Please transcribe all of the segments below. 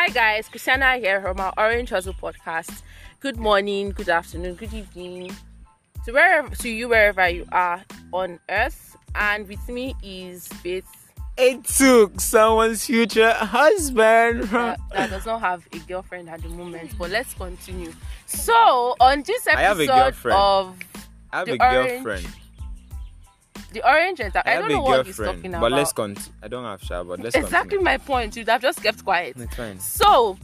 Hi guys, Christiana here from our Orange Hustle podcast. Good morning, good afternoon, good evening to wherever to you wherever you are on earth. And with me is Faith Etuk someone's future husband. that, that does not have a girlfriend at the moment. But let's continue. So on this I have a episode girlfriend. of I have The a orange- girlfriend. The Orange Enter, I, I, don't know what he's talking But about. let's continue. I don't have shower, but let's continue. exactly continue. my point. You'd have just kept quiet. It's fine. So,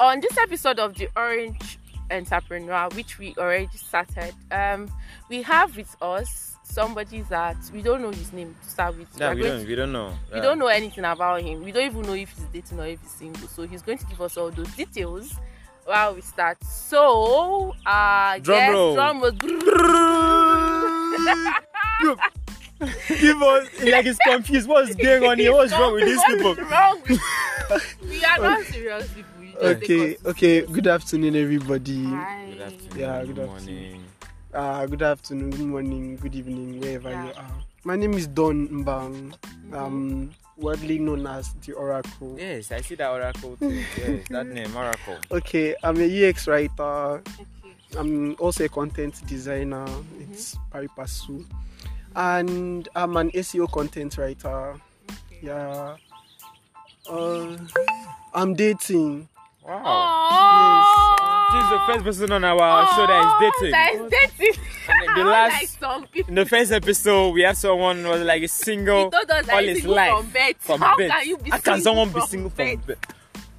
on this episode of the Orange Entrepreneur, which we already started, um, we have with us somebody that we don't know his name to start with. Yeah, we don't. We don't know. we don't know anything about him. We don't even know if he's dating or if he's single. So he's going to give us all those details while we start. So, uh, Drum guess- roll. Drum roll. Give us like he's confused. What's going on here? What's wrong with these What people? wrong with- we are not serious people. You just take Okay, okay. Good afternoon, everybody. Hi. Good afternoon. Yeah, good morning. Uh, good afternoon, good morning, good evening, wherever Yeah. you are. My name is Dawn Mbang. Mhm. Um, widely known as the Oracle. Yes, I see that oracle too. Yes, that name oracle. Okay, I'm a UX writer. Okay. I'm also a content designer. It's pari passu. And I'm an SEO content writer. Okay. Yeah. Uh, I'm dating. Wow. This is the first person on our show that is dating. That is dating. And the last- like some people. In the first episode, we had someone who was like a He single told us that all he's his single life from birth. from How birth. can you be How single can someone from be single from birth? birth?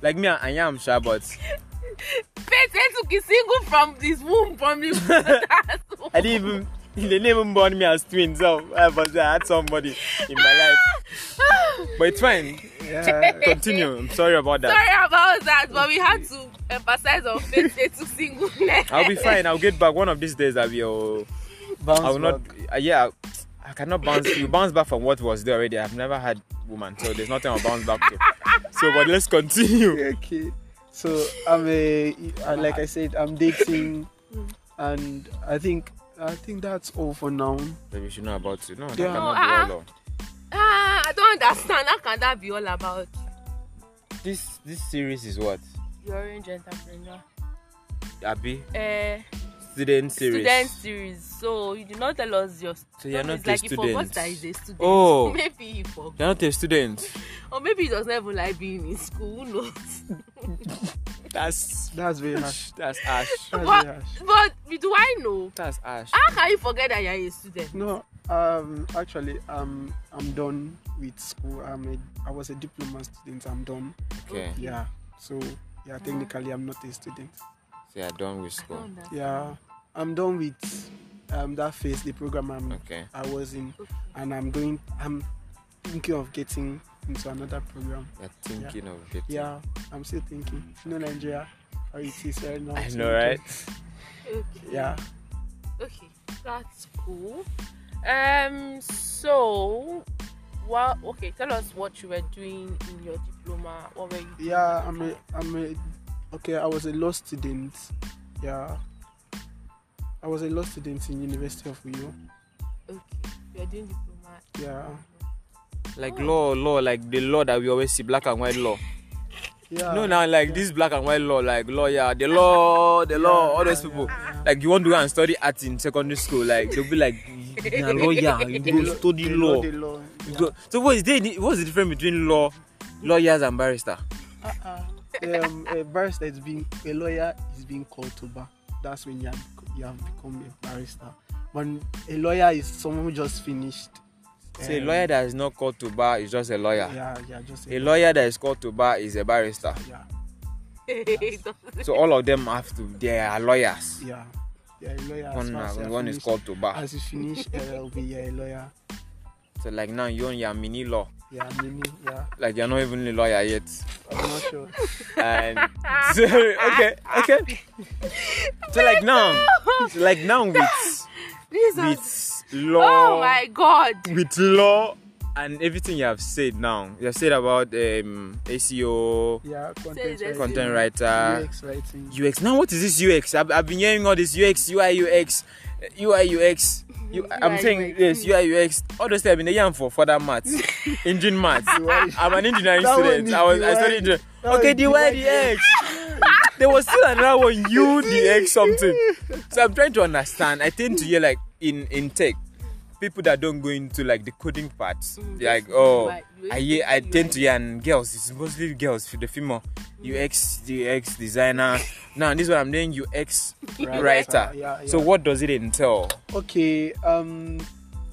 Like me, I am sure, but Faith said to be single from this womb, from the womb. I didn't even. They didn't even born me as twins, so I was I had somebody in my life. But it's fine. Yeah. Continue. I'm sorry about that. Sorry about that, but we had to emphasize on Faith to singleness. I'll be fine. I'll get back one of these days. I'll be. Uh, Bounce I will not. back. Uh, yeah, I cannot bounce. You bounce back from what was there already. I've never had woman, so there's nothing I'll bounce back to. So, but let's continue. okay so i'm a uh, like i said i'm dating and i think i think that's all for now Maybe we should know about it. No, that Yeah. cannot No, be all. Ah, I don't understand. How can that be all about? This this series is what? The Orange Entrepreneur. Abi Uh, student series. student series. So you did not tell us your. So you're not a like he forgot student. that he's a student. Oh. maybe he forgot, You're not a student. or maybe he does not even like being in school. Who knows? That's that's very harsh that's ash. that's But- very harsh But do I know? That's ash. How can you forget that you're a student? no um actually um i'm done with school i'm a i was a diploma student i'm done Okay, yeah so yeah technically i'm not a student so you're done with I school. don't yeah i'm done with um that phase the program i'm Okay. i was in Okay. and i'm going i'm thinking of getting into another program You're thinking of getting. Yeah, I'm still thinking. You know Nigeria, how it is right now. I so know, right? Okay. Yeah. Okay, that's cool. Um, so, well, okay, tell us what you were doing in your diploma. What were you? doing Yeah, I'm the a, time? I'm a, okay, I was a law student. Yeah. I was a law student in University of Uyo. Okay, you're doing diploma. Yeah. Like law, law, like the law that we always see, black and white law. Yeah. no, now like this black and white law, like law, yeah, the law, the law, all those yeah, people. yeah. Like you want to go and study art in secondary school, like they'll be like, you're a lawyer, you go study law. Law. Yeah. go. So what is the what's the difference between law, lawyers and barrister? um, a barrister is being a lawyer is being called to bar. That's when you have, you have become a barrister. When a lawyer is someone who just finished. So a um, lawyer that is not called to bar is just a lawyer. Yeah, yeah, just A lawyer that is called to bar is a barrister. Yeah, So all of them have to they are lawyers. yeah, yeah. A lawyer. as One, as uh, you one is called to bar. As you finish LLB, you're a lawyer. So like now you own your mini law. Yeah, mini. Yeah, Like you're not even a lawyer yet. I'm not sure. And so, okay, okay. So like now, so like now with with law Oh my God. with law and everything you have said now. You have said about um SEO, Yeah, content Say writing. content writer, UX writing. UX. Now what is this UX? I've, I've been hearing all this UX, UI, UX. UI UX. You, I'm UI, saying UX. yes, UI UX. All those things I've been a young for further maths, engine maths. I'm an engineering That student. I was I studied engineering. That Okay, was DY DX. there was still another one, UDX something. So I'm trying to understand. I tend to hear like in in tech, people that don't go into like the coding parts. Mm, they're like, oh, UI, I hear, I tend to hear and girls. It's mostly girls. For the female UX, UX designer. Now this is what I'm doing. UX Right. writer. Yeah, yeah. So what does it entail? Okay, um,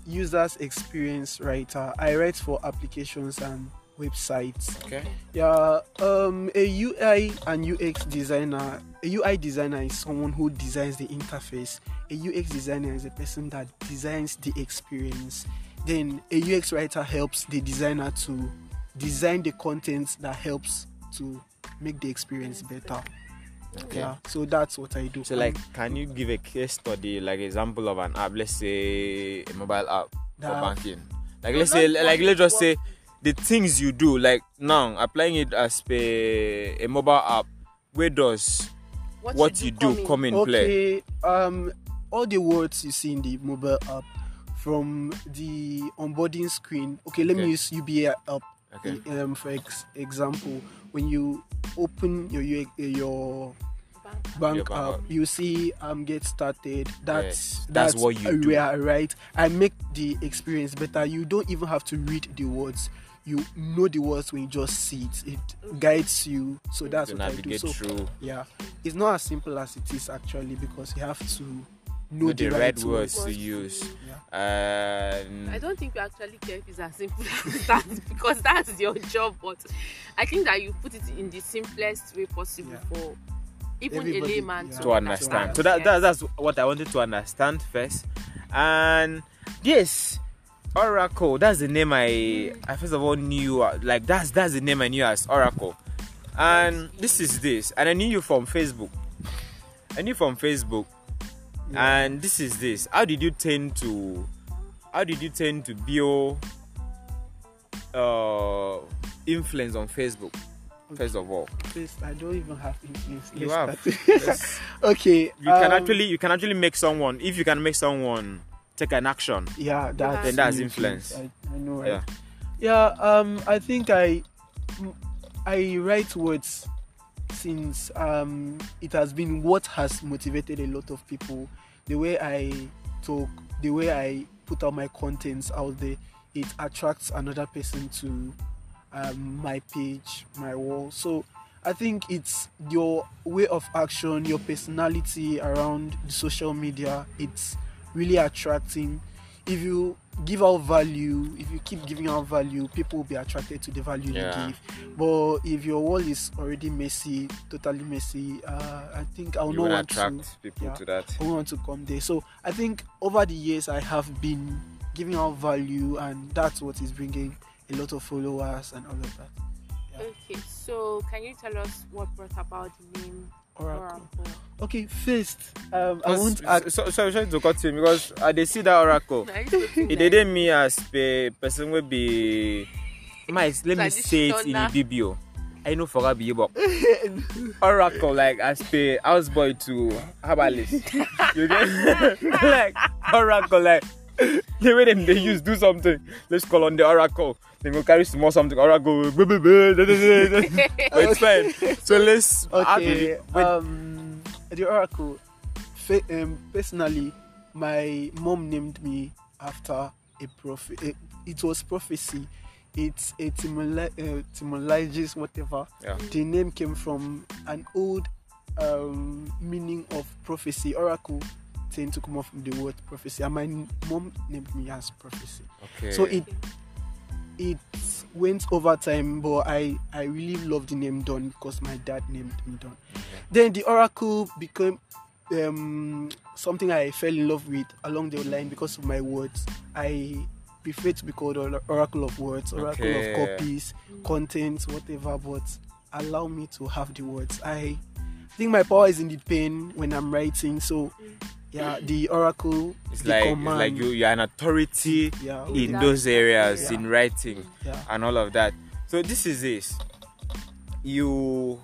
users experience writer. I write for applications and websites. Okay. Yeah, um, a UI and UX designer. A UI designer is someone who designs the interface. A UX designer is a person that designs the experience. Then a UX writer helps the designer to design the content that helps to make the experience better. Okay. Yeah, so that's what I do. So like, can you give a case study, like example of an app? Let's say a mobile app for banking. Like let's say, like let's just say the things you do. Like now, applying it as a, a mobile app. Where does what, you do come in play? okay um all the words you see in the mobile app from the onboarding screen okay let Okay. me use UBA app Okay. um for ex- example when you open your U- your bank Your bank app app. you see um get started that's Yes, that's what you do. where i write i make the experience better you don't even have to read the words you know the words when you just see it it guides you so that's To what i do navigate so through yeah, it's not as simple as it is actually because you have to know know the, the right right words to Words to use. Yeah. And I don't think you actually care if it's as simple as that because that's your job. But I think that you put it in the simplest way possible Yeah. for even Everybody, a layman yeah. to, to understand. So that, that that's what I wanted to understand first. And yes, Oracle. That's the name I I first of all knew. uh, Like that's that's the name I knew as Oracle. And this is this. And I knew you from Facebook. I knew from Facebook. Yeah. And this is this. How did you tend to how did you tend to build uh influence on Facebook? First of all. Please, I don't even have influence. You have. Yes. okay. you can um, actually you can actually make someone if you can make someone take an action Yeah, that's Then that's influence. influence. I, I know, right? yeah Yeah. Um, I think I I write words since um it has been what has motivated a lot of people. The way I talk, the way I put out my contents out there, it attracts another person to um, my page, my wall. So I think it's your way of action, your personality around the social media. It's really attracting. If you give out value, if you keep giving out value, people will be attracted to the value Yeah. you give. But if your wall is already messy, totally messy, uh, I think I will you not will want attract to. people yeah. to that I won't want to come there. So I think over the years I have been giving out value, and that's what is bringing a lot of followers and all of that. Okay, so can you tell us what brought about the name Oracle. Oracle? Okay, first, um, I Because- want to ask. so, so sorry to cut him because I they see that oracle I used to think it didn't me as a person will be my let me say it in Traditional. Ibibio I know for be but oracle like as a houseboy to herbalist you get like oracle like the way them they use do something let's call on the oracle then go carry small something oracle but it's fine so let's Okay, it- um, the oracle. Um, personally, my mom named me after a prophet. It, it was prophecy. It's etymolo- uh, whatever. yeah. The name came from an old um, meaning of prophecy. Oracle tend to come off from the word prophecy, and my mom named me as prophecy. okay So it it went over time, but I I really love the name Dawn because my dad named me Dawn. Then the oracle became um, something I fell in love with along the line because of my words. I prefer to be called oracle of words, oracle Okay. of copies, contents, whatever. But allow me to have the words. I think my power is in the pen when I'm writing. So yeah, the oracle, It's the like it's like you you're an authority yeah, in those areas Yeah. in writing yeah. and all of that. So this is this. You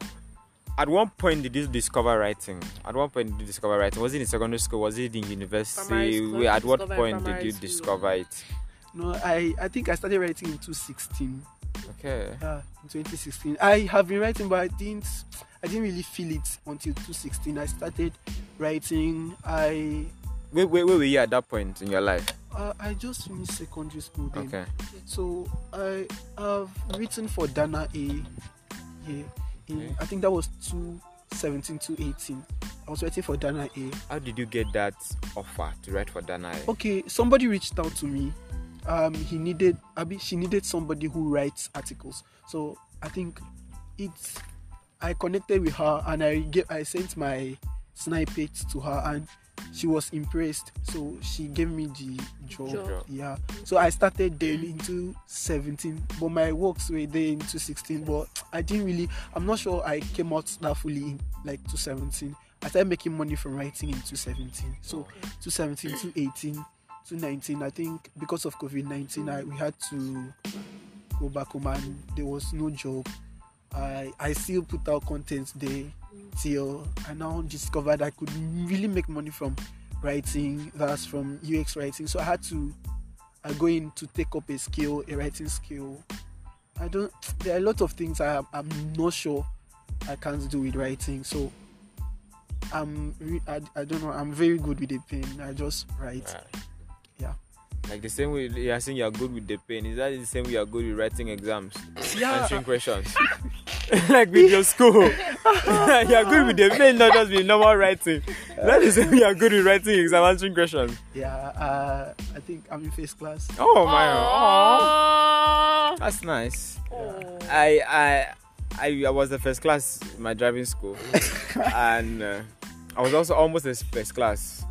at one point did you discover writing? At one point did you discover writing? Was it in secondary school? Was it in university? school, at what point did you school. discover it? No, I I think I started writing in 2016. Okay. Yeah, in 2016. I have been writing, but I didn't I didn't really feel it until 2016. I started writing. I Wait, wait, wait, were you at that point in your life? uh, I just finished secondary school then. Okay. So I have written for Dana A. Yeah, in, Okay. I think that was 2017 to 18. I was writing for Dana A. How did you get that offer to write for Dana? Okay, somebody reached out to me um, he needed Abby. She needed somebody who writes articles. So I think it's. I connected with her and I gave. I sent my snippets to her and she was impressed. So she gave me the job. Yeah. So I started then into 17, but my works were there into 16. But I didn't really. I'm not sure I came out that fully in like to 17. I started making money from writing in 2017. So 2017, 2018. 2019, I think because of COVID 19, I we had to go back home and there was no job. I, I still put out content there till I now discovered I could really make money from writing, that's from UX writing. So I had to I go in to take up a skill, a writing skill. I don't there are a lot of things I I'm not sure I can't do with writing. So I'm I, I don't know, I'm very good with a pen. I just write. Right. Yeah. Like the same way you are saying you are good with the pen. Is that the same way you are good with writing exams? Yeah. Answering questions. like with your school. you are good with the pen, not just with normal writing. That is the same way you are good with writing exam answering questions. Yeah, uh, I think I'm in first class. Oh my Aw. Aww. That's nice. I I I, I was the first class in my driving school, and uh, I was also almost a first class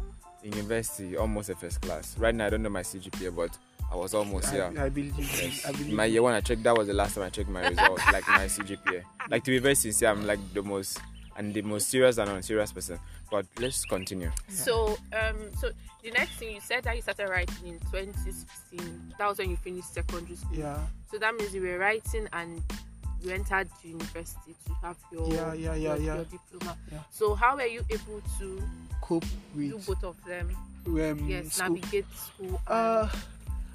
in university, almost a first class. Right now, I don't know my CGPA, but I was almost I, yeah. I believe. Yes. I believe My year one, I checked. That was the last time I checked my results, like my CGPA. Like to be very sincere, I'm like the most and the most serious and unserious person. But let's continue. So, um, so the next thing you said that you started writing in 2016. That was when you finished secondary school. Yeah, So that means you were writing and you entered university to have your Yeah, yeah, yeah, your, yeah. your diploma. Yeah. So how were you able to cope do with both of them? um, Yes, school. navigate school. Uh,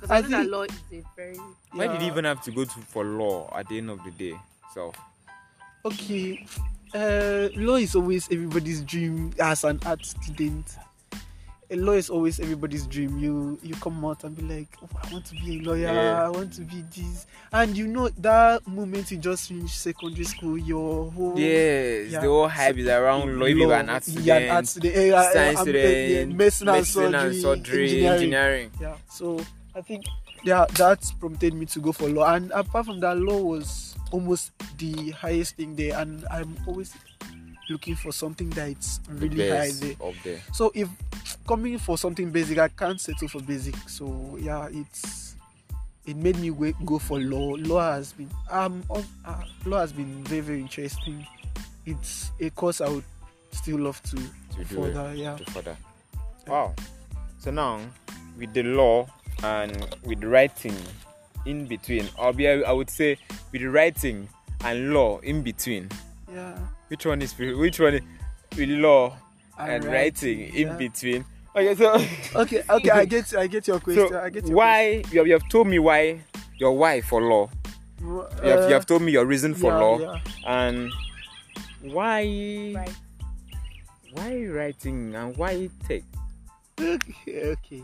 because I I know that think- law is a very Why did you even have to go to for law at the end of the day? So Okay, uh, law is always everybody's dream as an art student. A law is always everybody's dream. You you come out and be like, oh, I want to be a lawyer. Yeah. I want to be this, and you know that moment you just finish secondary school, your whole yes, Yeah. the whole hype is around law. If you are an art Yeah, an art student, student, uh, science student, yeah, medicine, and medicine and surgery, surgery, engineering. engineering. Yeah, so I think yeah, that prompted me to go for law. And apart from that, law was almost the highest thing there, and I'm always looking for something that's The really high there. up there. So if coming for something basic, I can't settle for basic. So yeah, it's it made me wa- go for law. Law has been um uh, uh, law has been very very interesting. It's a course I would still love to To do it. Yeah. to further. Wow. So now, with the law and with writing in between, or be I would say with writing and law in between, Yeah. Which one is which one is with law and, writing, in yeah. between? Okay, so Okay, okay, I get I get your question. so I get your why you have, you have told me why your why for law? question. You have, you have Uh, told me your reason for yeah, law yeah. and why right. why writing and why tech? Okay, okay.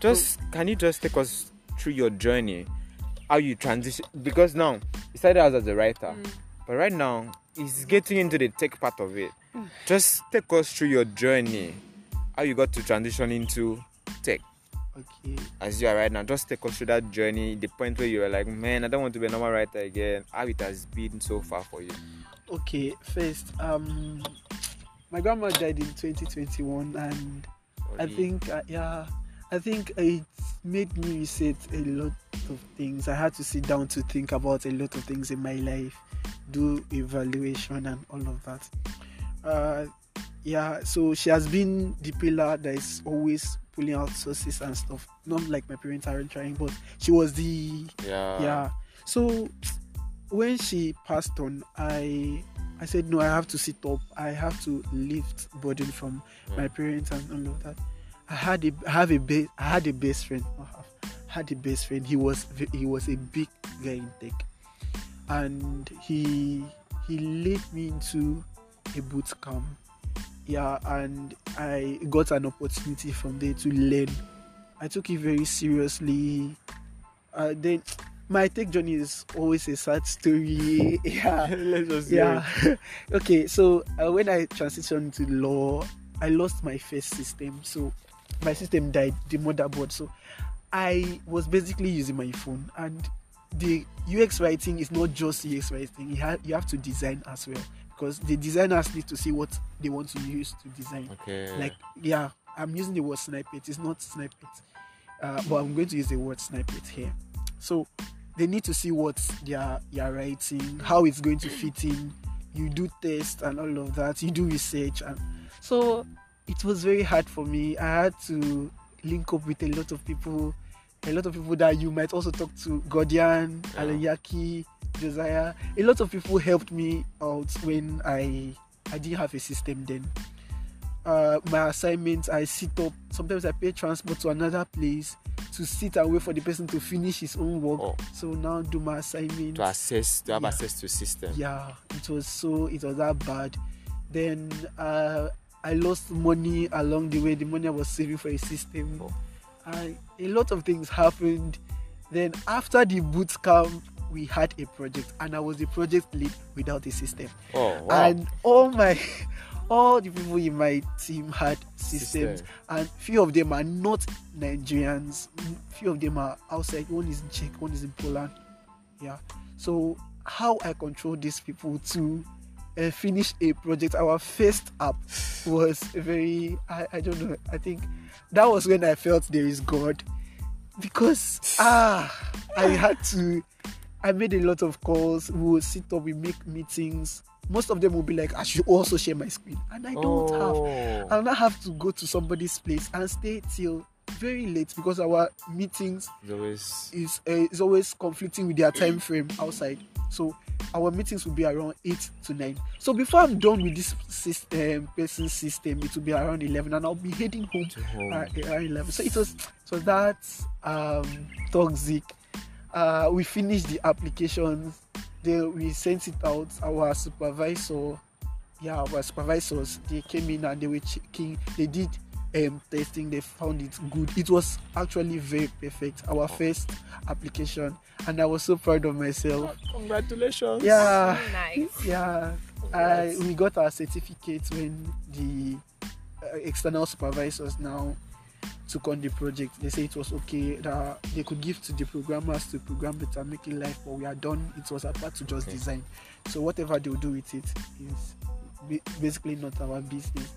just can you just take us through your journey how you transition because now you started out as a writer Mm. But right now it's getting into the tech part of it just take us through your journey how you got to transition into tech Okay. as you are right now just take us through that journey the point where you were like man i don't want to be a normal writer again how it has been so far for you Okay. First, um, my grandma died in 2021, and I think uh, yeah, I think it made me reset a lot of things. I had to sit down to think about a lot of things in my life, do evaluation and all of that. Uh, yeah, so she has been the pillar that is always pulling out sources and stuff. Not like my parents aren't trying, but she was the yeah yeah so when she passed on i I said no, I have to sit up. I have to lift burden from Mm. my parents and all of that. I had a I have a best I had a best friend. have, had a best friend. He was he was a big guy in tech, and he he led me into a boot camp. Yeah, and I got an opportunity from there to learn. I took it very seriously. Uh, then my tech journey is always a sad story. yeah, Let's just yeah. okay, so uh, when I transitioned to law, I lost my first system. So my system died, the motherboard. So I was basically using my phone, and the UX writing is not just UX writing. You have you have to design as well because the designers need to see what they want to use to design. Okay. Like yeah, I'm using the word snippet. It's not snippet, uh, but I'm going to use the word snippet here. So they need to see what they are, they are writing, how it's going to fit in. You do tests and all of that. You do research, and so it was very hard for me. I had to link up with a lot of people, a lot of people that you might also talk to. Gordian, Yeah. Alayaki, Josiah. A lot of people helped me out when I I didn't have a system then uh, my assignments, I sit up. Sometimes I pay transport to another place to sit and wait for the person to finish his own work. Oh. So now do my assignment. to access to have Yeah. access to system. Yeah, it was so it was that bad. Then uh, I lost money along the way. The money I was saving for a system. I, a lot of things happened. Then after the boot camp, we had a project, and I was the project lead without a system Oh wow. and all my all the people in my team had systems System. and few of them are not nigerians few of them are outside one is in czech one is in poland yeah so how i control these people to uh, finish a project our first app was very I, I don't know i think that was when i felt there is god because ah i had to I made a lot of calls. We would sit up, we make meetings. Most of them will be like, I should also share my screen. And I don't have. oh. I'll not have to go to somebody's place and stay till very late because our meetings always is uh, is always conflicting with their time frame outside. So our meetings will be around eight to nine. So before I'm done with this system, person's system, it will be around eleven, and I'll be heading home home. uh, around 11. So it was so that um, toxic. Uh, we finished the applications. Then we sent it out. Our supervisor, yeah, our supervisors, they came in and they were checking. They did um, testing. They found it good. It was actually very perfect. Our first application, and I was so proud of myself. Congratulations. Yeah, nice. yeah. I, we got our certificates when the uh, external supervisors now took on the project. They say it was okay that they could give to the programmers to program better, make it life, but we are done. It was apart to just Okay. design. So whatever they'll do with it is basically not our business.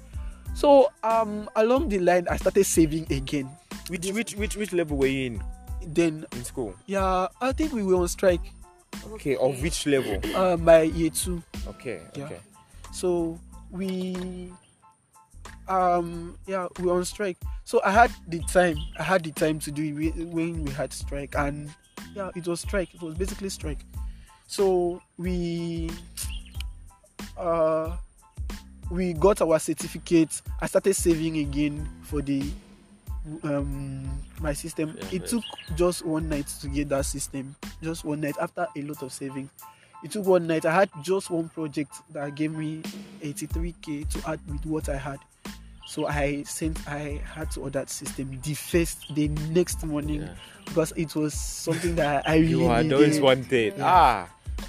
So um along the line, I started saving again. Which which which which level were you in Then in school? yeah, I think we were on strike Okay, of which level? uh, my year two. Okay, Yeah. okay. so we um yeah we were on strike so i had the time i had the time to do it when we had strike and yeah it was strike it was basically strike so we uh we got our certificates i started saving again for the um my system Yeah, it right. took just one night to get that system just one night after a lot of saving it took one night. I had just one project that gave me 83k to add with what I had. So I sent, I had to order system the first, the next morning Yeah. because it was something that I really You had needed. always wanted. Yeah. Ah.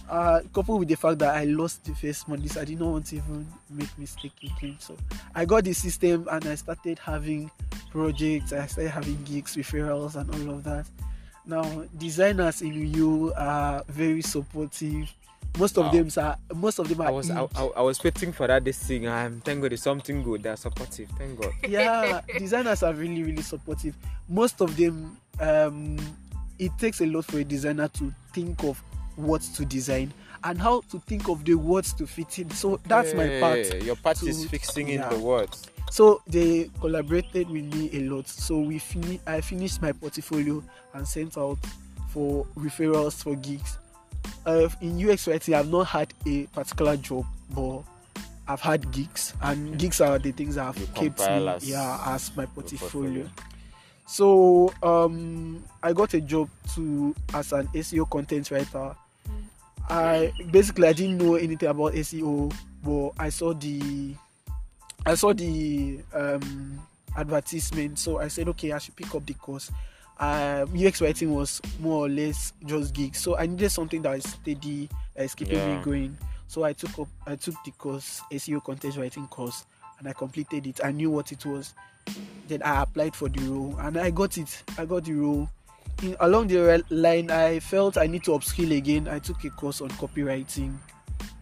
Uh, coupled with the fact that I lost the first money, so I did not want to even make mistake again. So I got the system and I started having projects. I started having gigs, referrals, and all of that. Now designers in Uyo are very supportive. Most of Wow. them are most of them are I was I, I, I was waiting for that this thing. Um, thank God it's something good. They're supportive. Thank God. yeah designers are really really supportive most of them um it takes a lot for a designer to think of what to design and how to think of the words to fit in so that's my part Your part is fixing yeah. in the words. so they collaborated with me a lot so we i finished my portfolio and sent out for referrals for gigs uh, in ux writing i've not had a particular job but I've had gigs, and gigs are the things that have You kept me, as yeah, as my portfolio. portfolio. So um, I got a job to as an SEO content writer. I basically I didn't know anything about SEO, but I saw the I saw the um, advertisement, so I said, okay, I should pick up the course. Um, UX writing was more or less just gigs, so I needed something that is steady, that is keeping Yeah. me going. So I took up, I took the course, SEO content writing course, and I completed it. I knew what it was. Then I applied for the role, and I got it. I got the role. In, along the line, I felt I need to upskill again. I took a course on copywriting.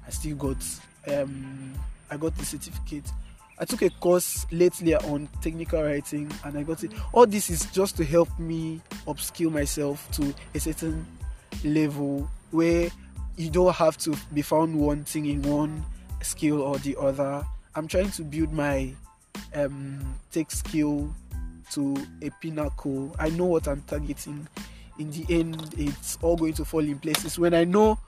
I still got, um, I got the certificate. I took a course lately on technical writing and I got it. All this is just to help me upskill myself to a certain level where you don't have to be found wanting in one skill or the other. I'm trying to build my um, tech skill to a pinnacle. I know what I'm targeting. In the end, it's all going to fall in places. When I know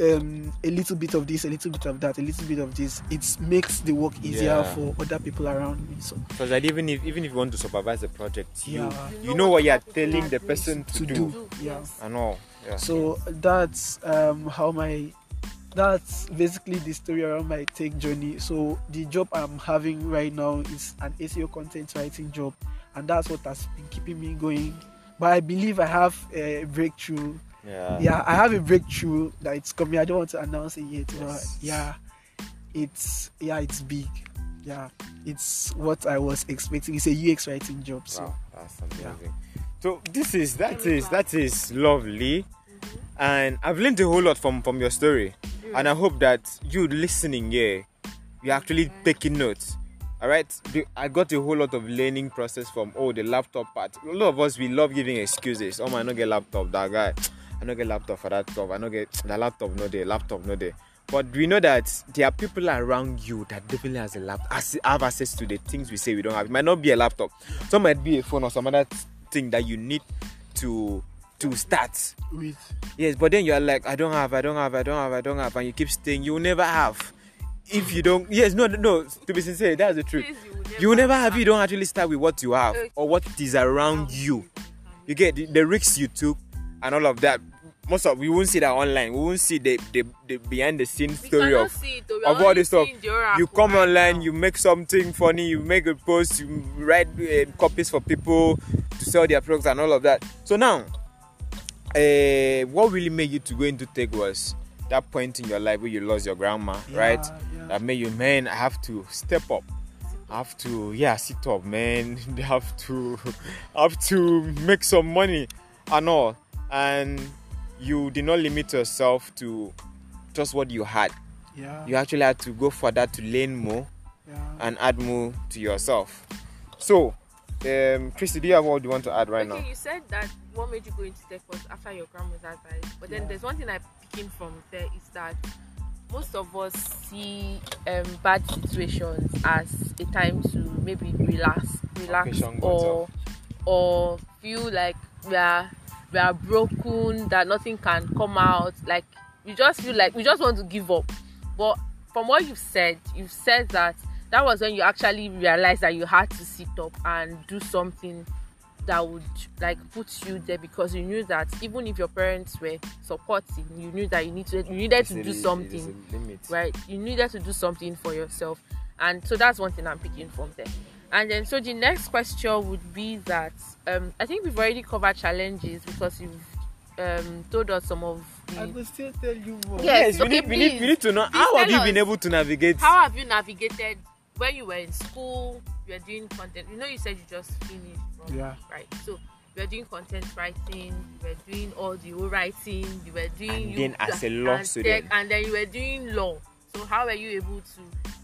um, a little bit of this, a little bit of that, a little bit of this, it makes the work easier Yeah. for other people around me. So Because that even if even if you want to supervise the project, you Yeah. you know what you're telling the person to, to do. do. Yeah. Yes. and all. Yeah. So that's um, how my that's basically the story around my tech journey. So the job I'm having right now is an SEO content writing job, and that's what has been keeping me going. But I believe I have a breakthrough. Yeah. Yeah, I have a breakthrough that it's coming. I don't want to announce it yet, Yes. but yeah, it's yeah, it's big. Yeah, it's what I was expecting. It's a UX writing job. So Wow, that's Yeah. amazing. So this is that is that is lovely, mm-hmm. and I've learned a whole lot from from your story, mm-hmm. and I hope that you listening here, you're actually taking notes. All right, I got a whole lot of learning process from oh the laptop part. A lot of us we love giving excuses. Oh man, I don't get laptop. That guy, I don't get laptop for that stuff. I don't get the laptop no day. Laptop no day. But we know that there are people around you that definitely has a laptop, have access to the things we say we don't have. It might not be a laptop. Some might be a phone or some other thing that you need to to start. with Yes, but then you are like, I don't have, I don't have, I don't have, I don't have, and you keep staying. You will never have. If you don't, yes, no, no. To be sincere, that's the truth. You will never You will never have. You don't actually start with what you have or what is around you. You get the, the risks you took and all of that. Most of we won't see that online. We won't see the the, the behind the scenes We story of see it, though. We of all this stuff. seeing the oracle You come right online, now. you make something funny, you make a post, you write uh, copies for people to sell their products and all of that. So now, uh, what really made you to go into tech was that point in your life where you lost your grandma, Yeah, right? yeah. That made you, man, I have to step up. I have to, yeah, sit up, man. They have to, have to make some money and all. And you did not limit yourself to just what you had. yeah, You actually had to go further to learn more yeah. and add more to yourself. So, um, Christy, do you have what you want to add right okay, now? you said that what made you go into tech was after your grandmother died. But then Yeah. there's one thing I picking from there is that most of us see um, bad situations as a time to maybe relax, relax, or or feel like we are we are broken, that nothing can come out. Like we just feel like we just want to give up. But from what you've said, you've said that that was when you actually realized that you had to sit up and do something that would like put you there because you knew that even if your parents were supporting, you knew that you need to you needed to do something right you needed to do something for yourself and so that's one thing i'm picking from there and then so the next question would be that um i think we've already covered challenges because you've um told us some of I the will still tell you more. Yeah. Yes, we, okay, need, we, need, we please. need to know how have tell you been able to navigate? how have you navigated when you were in school you were doing content you know you said you just finished from Yeah. right so you were doing content writing you were doing all the writing you were doing And then as a law and student. tech, and then you were doing law so how were you able to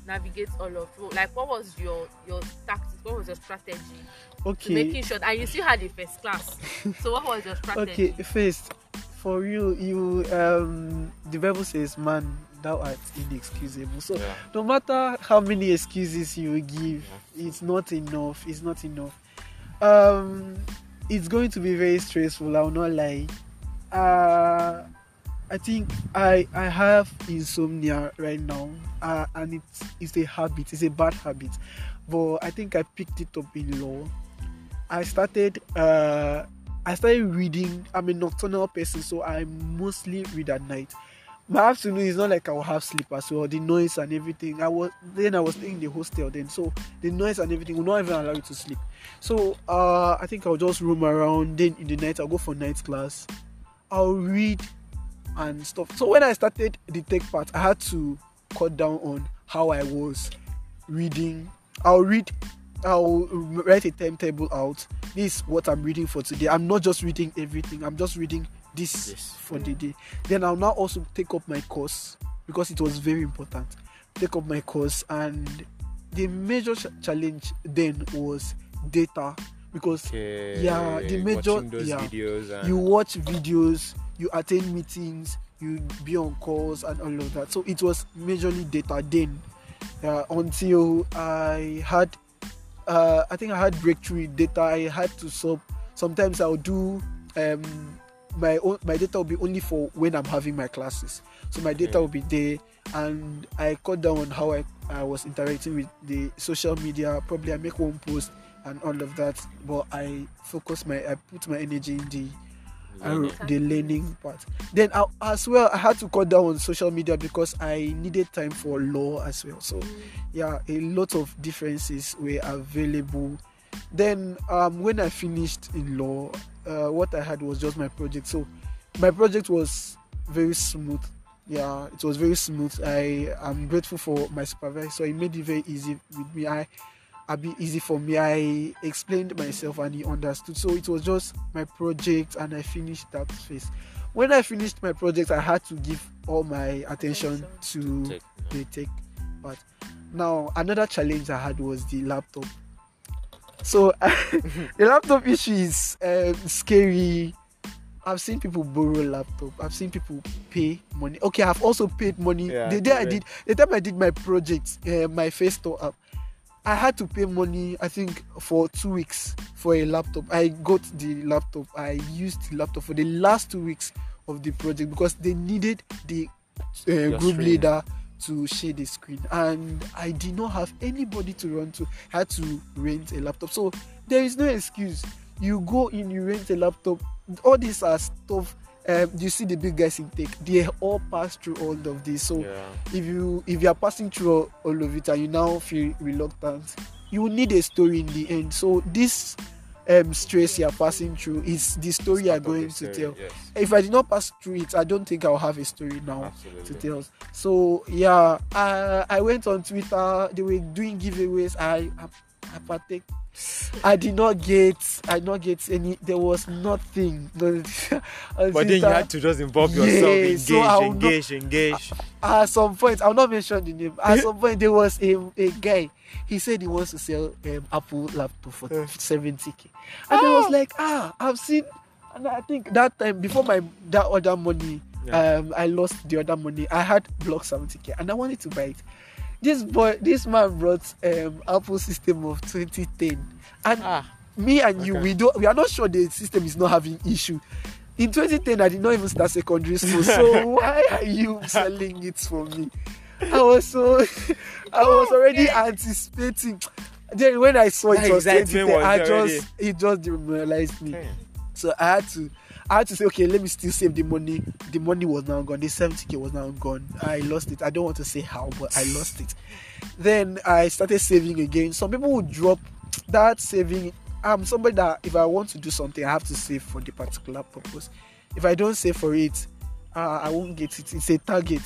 navigate all of it like what was your your tactics what was your strategy to Okay. making sure and you still had a first class so what was your strategy Okay, first, for you, you um, the Bible says, "Man, thou art inexcusable." So, Yeah. no matter how many excuses you give, it's not enough. It's not enough. Um, it's going to be very stressful. I'll not lie. Uh, I think I I have insomnia right now, uh, and it's it's a habit. It's a bad habit, but I think I picked it up in law. I started uh, I started reading. I'm a nocturnal person, so I mostly read at night. My afternoon is not like I'll have sleep as well. The noise and everything. I was then I was staying in the hostel then, so the noise and everything will not even allow you to sleep. So uh, I think I'll just roam around. Then in the night I'll go for night class. I'll read and stuff. So when I started the tech part, I had to cut down on how I was reading. I'll read, I'll write a timetable out. This is what I'm reading for today. I'm not just reading everything, I'm just reading this Yes. for the day. Then I'll now also take up my course because it was very important. Take up my course, and the major ch- challenge then was data because Okay. Yeah, the major- yeah. videos and you watch videos, you attend meetings, you be on calls and all of that. So it was majorly data then uh, until I had, uh, I think I had breakthrough data. I had to solve. Sometimes I'll do um, my own. My data will be only for when I'm having my classes. So my data will be there, and I cut down on how I, I was interacting with the social media. Probably I make one post and all of that, but I focus my I put my energy in the uh, learning. the learning part. Then I, as well, I had to cut down on social media because I needed time for law as well. So yeah, a lot of differences were available. Then um, when I finished in law, uh, what I had was just my project. So my project was very smooth. Yeah, it was very smooth. I am grateful for my supervisor. So he made it very easy with me. I a bit easy for me. I explained myself and he understood. So it was just my project and I finished that phase. When I finished my project, I had to give all my attention to the tech part. Now another challenge I had was the laptop. So the laptop issue is um, scary. I've seen people borrow laptop. I've seen people pay money. Okay, I've also paid money. Yeah, the day I did, the time I did my project, uh, my face store app, I had to pay money. I think for two weeks for a laptop. I got the laptop. I used the laptop for the last two weeks of the project because they needed the uh, group screen. leader to share the screen, and I did not have anybody to run to. I had to rent a laptop. So there is no excuse. You go in, you rent a laptop. All these are stuff. Um, you see the big guys in tech. They all pass through all of this. So Yeah. if you if you are passing through all, all of it and you now feel reluctant, you need a story in the end. So this um, stress you are passing through is the story you are Part of the going to tell. Yes. If I did not pass through it, I don't think I'll have a story now Absolutely. to tell. So yeah, I I went on Twitter. They were doing giveaways. I I, I partake. I did not get. I did not get any. There was nothing. But then you had to just involve yourself, Yeah, engage, so will not- engage, engage. at some point i'll not mention the name at some point there was a, a guy he said he wants to sell um, apple laptop for Uh. 70k and i was like ah i've seen and i think that time before my that other money Yeah. um i lost the other money i had block 70k and i wanted to buy it this boy this man brought um apple system of 2010 and Ah. me and you we don't we are not sure the system is not having issue in 2010 i did not even start secondary school so why are you selling it for me i was so i was already anticipating then when i saw it was excitement 2010 was i just it just demoralized me so i had to I had to say, okay, let me still save the money. The money was now gone. The 70k was now gone. I lost it. I don't want to say how, but I lost it. Then I started saving again. Some people would drop that saving. I'm somebody that if I want to do something, I have to save for the particular purpose. If I don't save for it, uh, I won't get it. It's a target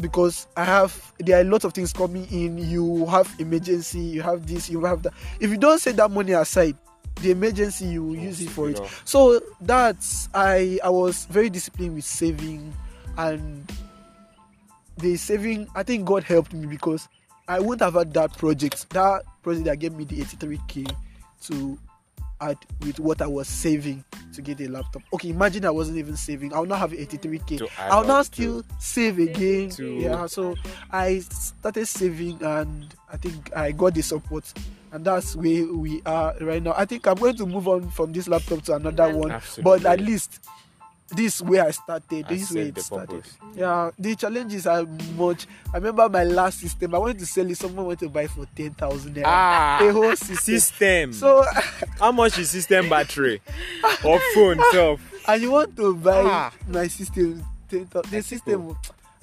because I have there are a lot of things coming in. You have emergency, you have this, you have that. If you don't set that money aside, the emergency you will use it for it. So that's I I was very disciplined with saving and the saving I think God helped me because I wouldn't have had that project. That project that gave me the 83k to add with what I was saving to get a laptop. Okay, imagine I wasn't even saving. I'll now have 83k. To add I'll now still save again. Yeah, so I started saving and I think I got the support. And that's where we are right now. I think I'm going to move on from this laptop to another one. But at least this is where I started. This is where it started. purpose. Yeah, the challenges are much. I remember my last system. I wanted to sell it. Someone wanted to buy for ten thousand. Ah, a whole system. system. So, how much is system battery or phone itself? and you want to buy Ah. my system? 10,000. The I system,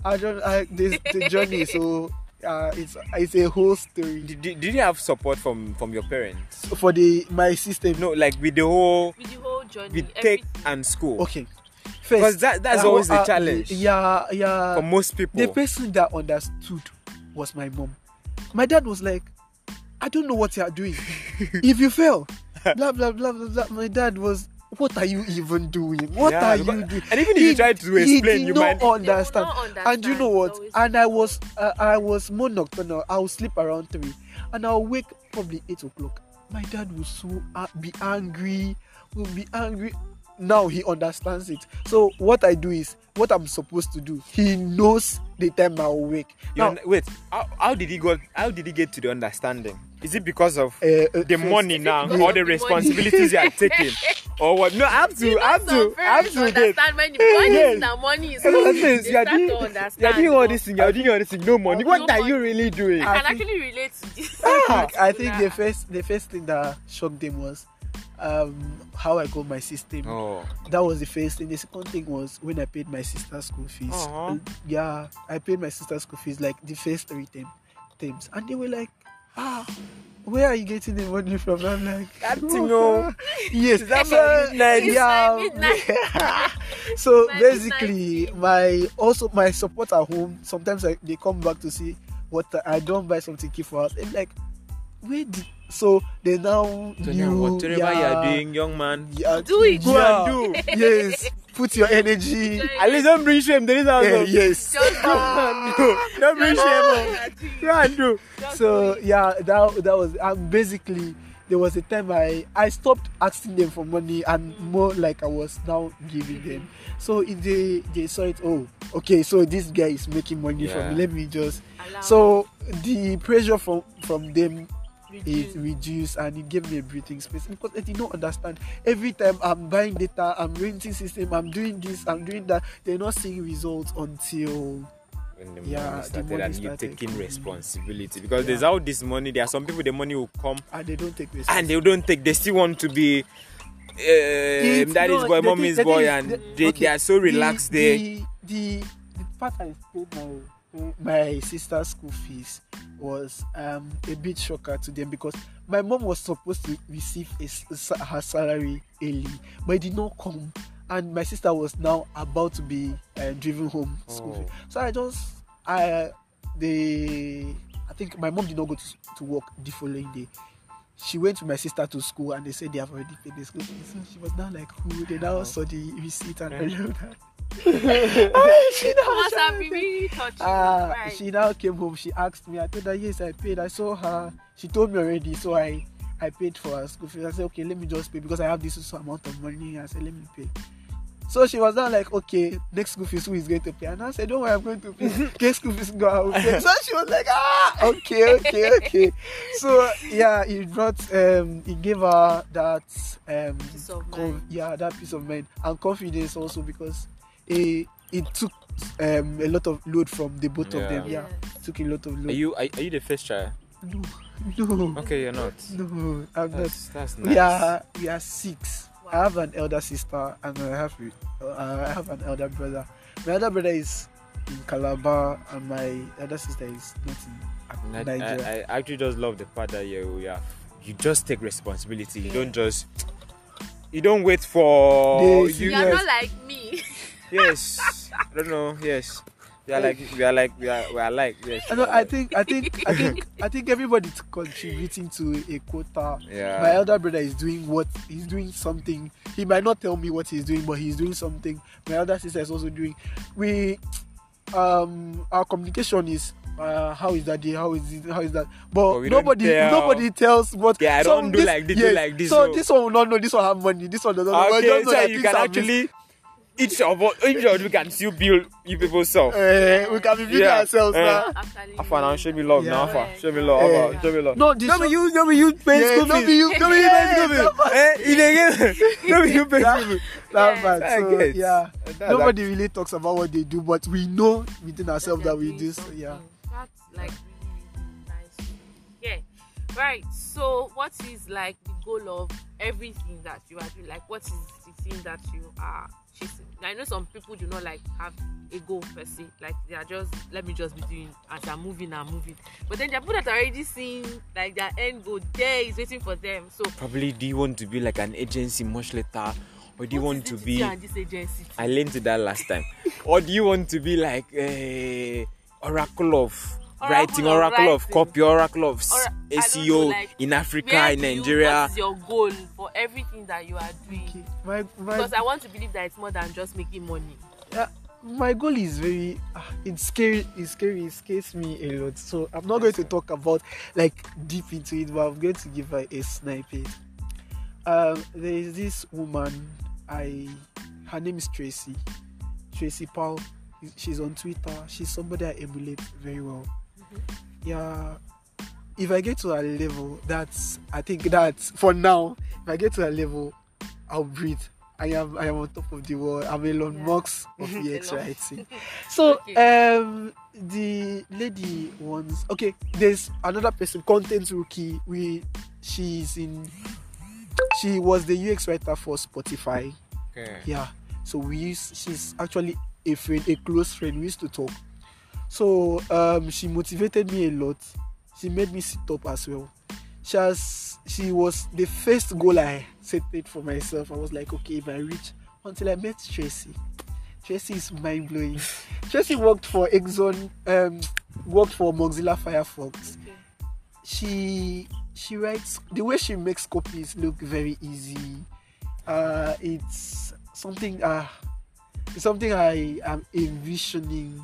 I don't. I, the, the journey. So, uh, it's it's a whole story Did, did, did you have support from from your parents? for the my system. No, like with the whole with the whole journey with everything. tech and school. Okay. Because First, that, that's uh, always the uh, challenge Yeah, yeah. for most people. the person that understood was my mom. My dad was like, I don't know what you are doing. if you fail, blah blah blah blah blah. My dad was, what are you even doing? What Yeah, are you doing? and even if you try to he explain, did you not might- understand. They will And you know what? Always- And I was, uh, I was more nocturnal. I will sleep around three, and I'll wake probably eight o'clock. My dad will so uh, be angry. Will be angry. Now he understands it. So what I do is what I'm supposed to do. He knows the time I'll wake. Now, un- wait, how, how did he go? How did he get to the understanding? Is it because of uh, uh, the first- money now, because all the the responsibilities you are taking, or what? No, I have to, You know I have to, I have parents to get. understand when the money Yes. is the money is Yes, coming, yes, they you are doing- to You are doing all this thing. You are doing all this thing. No money. What No are you really doing? I I can think- actually relate to this. I, I think the first the first thing that shocked them was um, how I got my system. Oh, That was the first thing. The second thing was when I paid my sister's school fees. Aw. Uh, Yeah, I paid my sister's school fees like the first three term, terms, and they were like, "Ah, where are you getting the money from?" I'm like, That thing, oh. yes, that's that so, my midnight? Yeah. my midnight. so My basically, midnight. my also my support at home. Sometimes I, they come back to see what I don't buy something key for us. And like, where did so they now so you now whatever you are doing, young man, yeah, Do it. go yeah, and do. yes, put your energy. Like, At least don't bring shame. There is house. Eh, oh. yes. Just Go and do. Don't bring shame. oh. Go and do. so yeah that that was um, basically there was a time i i stopped asking them for money and more like i was now giving them so if they they saw it oh okay so this guy is making money Yeah. from me let me just Allow so the pressure from from them reduce. is reduced and it gave me a breathing space because I did not understand. Every time I'm buying data, I'm renting system, I'm doing this, I'm doing that. They're not seeing results until when the Yeah, money the started money and you taking coming. responsibility because Yeah. there's all this money. There are some people the money will come and they don't take and responsibility. they don't take. They still want to be. Uh, It's- daddy's no, boy, the mommy's the boy, is- and the- they, okay, they are so relaxed the, there. The, the the part I paid my my sister's school fees was um a bit shocker to them because my mom was supposed to receive a, her salary early, but it did not come, and my sister was now about to be uh, driven home school Oh. So I just I the I think my mom did not go to, to work the following day. She went with my sister to school and they said they have already paid the school fees. So she was now like, who? They now saw the receipt and all of that. she now shouted. been touching. Ah, right. she now came home. She asked me. I told her yes, I paid. I saw her. She told me already, so I I paid for her school fees. I said okay, let me just pay because I have this amount of money. I said let me pay. So she was now like, okay, next school fees who is going to pay? And I said, don't worry, I'm going to pay. Next school fees go, pay. So she was like, ah, okay, okay, okay. So yeah, it brought, um, it gave her that, um, Peace of con- mind. yeah, that peace of mind and confidence also because it it took um a lot of load from the both of them. Yeah, took a lot of load. Are you are, are you the first child? No, no, Okay, you're not. no, I'm not. That's that's nice. We are we are six. I have an elder sister and I have uh, I have an elder brother. My elder brother is in Calabar and my elder sister is not in I, Nigeria. I, I actually just love the part that you you have you just take responsibility. You don't just you don't wait for They- you. you are not like me. Yes, I don't know. Yes, we are like we are like we are we are like yes. I, know, I think I think I think I think everybody's contributing to a quota. Yeah. My elder brother is doing what he's doing something. He might not tell me what he's doing, but he's doing something. My elder sister is also doing. We um our communication is uh, how is that day? How is it? How is that? But, But nobody tell. nobody tells what. Yeah, I so don't do like this, do like this, So oh. this one will not know. This one have money. This one doesn't Okay, just know so you can actually each of us, each of we can still build you people self. Eh, we can be building Yeah. ourselves Eh. now. Actually, Afa now, show me love Yeah. now, Afa. Show me love. Afa. Show me love. No, this no be one- you, no be you pay Yeah, school no fees. be you- no be you pay Yeah, school fees. Eh, it again. No be you pay school fees. that Yes. bad. I So, yeah. That's Nobody really talks about what they do, but we know within ourselves that we do. So, yeah. That's like really, really nice. Yeah. Right. So, what is like the goal of everything that you are doing? Like, what is the thing that you are chasing? I know some people do not like have a goal per se. Like, they are just let me just be doing as I'm moving, I'm moving. But then there are people that are already seeing like their end goal there is waiting for them. So, Probably do you want to be like an agency much later? Or do you want to be this agency? I learned to that last time. or do you want to be like a oracle of Oracle writing, of oracle of writing. copy, oracle of s- Or- know, SEO like, in Africa, in do you- Nigeria? what is your goal for everything that you are doing? Okay. My, my, Because I want to believe that it's more than just making money. yeah, my goal is very ah, it's scary it's scary it scares me a lot so i'm not going to talk about like deep into it but i'm going to give her a snippet um there is this woman i her name is tracy tracy Powell. she's on twitter she's somebody i emulate very well yeah if i get to a level that's i think that's for now if i get to a level i'll breathe i am i am on top of the world i'm elon Yeah. musk of UX Elon. writing so Okay. um the lady wants okay there's another person content rookie we she's in she was the ux writer for spotify Okay. yeah so we used she's actually a friend a close friend we used to talk so um she motivated me a lot. She made me sit up as well. She has she was the first goal i set it for myself. I was like okay if i reach until i met tracy. Tracy is mind-blowing. Tracy worked for exxon um worked for mozilla firefox. Okay. she she writes the way she makes copies look very easy. Uh it's something uh it's something i am envisioning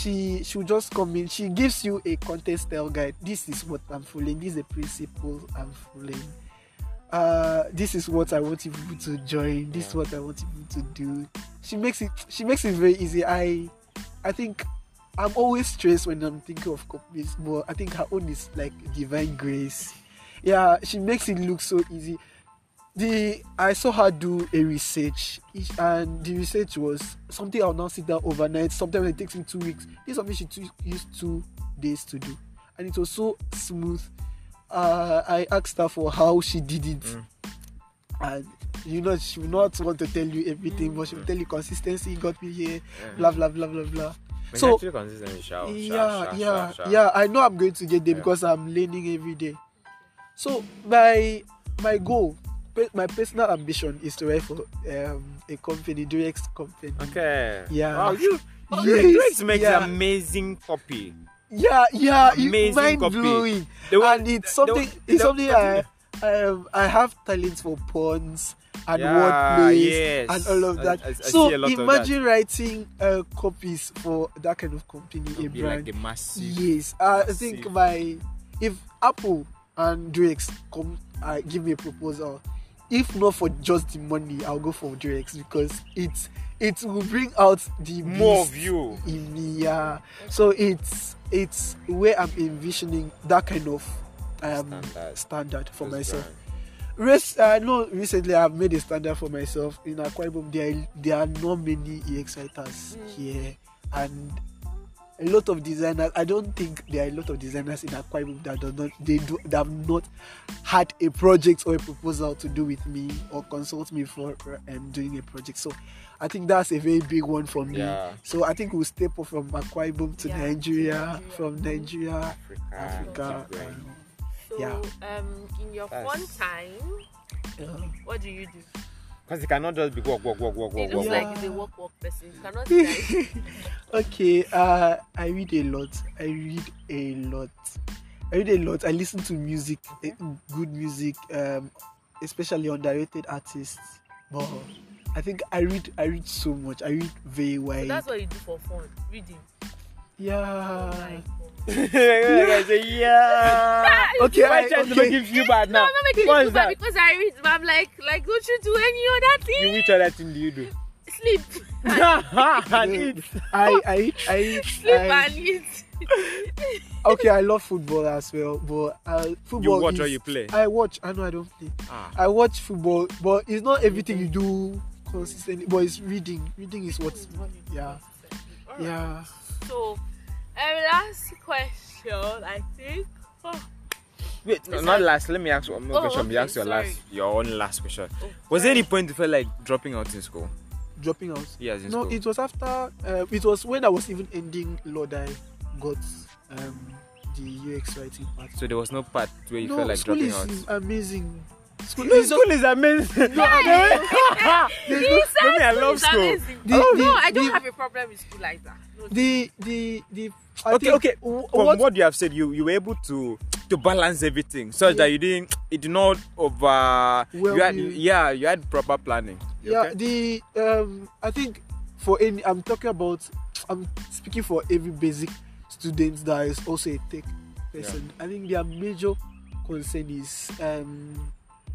she she just come in. She gives you a content style guide. This is what i'm following this is the principle i'm following uh this is what i want people to join. This is what i want people to do. She makes it she makes it very easy. I i think i'm always stressed when i'm thinking of copies but i think her own is like divine grace. Yeah she makes it look so easy the i saw her do a research and the research was something i'll now sit down overnight. Sometimes it takes me two weeks. This is something she took used two days to do. And it was so smooth. Uh i asked her for how she did it. Mm. and you know she will not want to tell you everything but she will tell you consistency got me here Yeah. blah blah blah blah blah. But So- consistent yeah yeah yeah i know i'm going to get there Yeah. because i'm learning every day. So my my goal my personal ambition is to write for um, a company direct company Okay. Yeah. Wow, you. Yes, Yes, Grace makes yeah. amazing copy. yeah yeah Amazing it's mind copy. blowing The one- and it's something the- it's the- something i um, i have talents for puns and Yeah, wordplays yes. and all of that I- I so a lot of that. imagine writing uh, copies for that kind of company a Be brand like a massive. Yes, uh, I think my if Apple and Drex come uh, give me a proposal, if not for just the money, I'll go for Drex because it's it will bring out the More of you. in me. Yeah, so it's it's where I'm envisioning that kind of um, Standard. standard for Those myself. brand. Rest, I know recently I've made a standard for myself in Akwa Ibom. There, there are not many EX writers Mm. here, and a lot of designers. I don't think there are a lot of designers in Akwa Ibom that do not they do that have not had a project or a proposal to do with me or consult me for um, doing a project. So I think that's a very big one for me. Yeah. So I think we'll step up from Akwa Ibom to Yeah, Nigeria, Nigeria. from Nigeria, Africa. Africa. keep So, Yeah. um, in your That's- fun time, uh, what do you do? Because it cannot just be walk, walk, walk, walk, walk, walk. like Yeah. he's a walk walk person. You cannot okay uh i read a lot i read a lot i read a lot i listen to music eh, good music um especially underrated artists but i think i read i read so much i read very So wide that's what you do for fun, reading. Oh yeah God. I say, yeah. okay Why I, trying to okay make you feel bad No, now? I'm not making What you is feel bad that? because I read. but I'm like, like, don't you do any other thing? You which other thing do you do? sleep and eat. I I eat I sleep I, and eat okay, I love football as well, but uh, football. You watch is, or you play? I watch. I know I don't play. Ah. I watch football, but it's not everything you do consistently. But it's reading. Reading is what. Yeah. Yeah. so um, last question i think oh, Wait, no, not last. Let me ask one more Oh, question. You okay, ask your sorry. last, your own last question. oh, Was there any point you felt like dropping out in school? Dropping out. Yes, in No, school. it was after. Uh, it was when I was even ending Lord I got um, the UX writing part. so there was no part where you no, felt like school dropping is out. amazing. School No, is school is amazing. He said Mommy, I love is school. The- oh, the- no, I don't the- have a problem with school like that. No, the the the. I okay, think okay. From what- what, you have said, you you were able to to balance everything so Yeah. that you didn't it did not over. Well, you had, you- yeah, you had proper planning. yeah okay? the um i think for any i'm talking about i'm speaking for every basic student that is also a tech person i think their major concern is um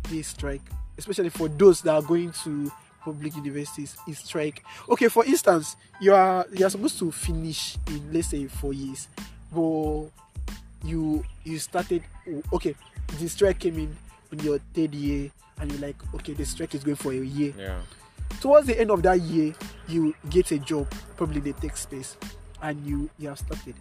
the strike especially for those that are going to public universities is strike. Okay for instance you are you are supposed to finish in let's say four years but you you started okay the strike came in in your third year and you're like okay the strike is going for a year. Yeah. towards the end of that year you get a job probably in the tech space and you you have started.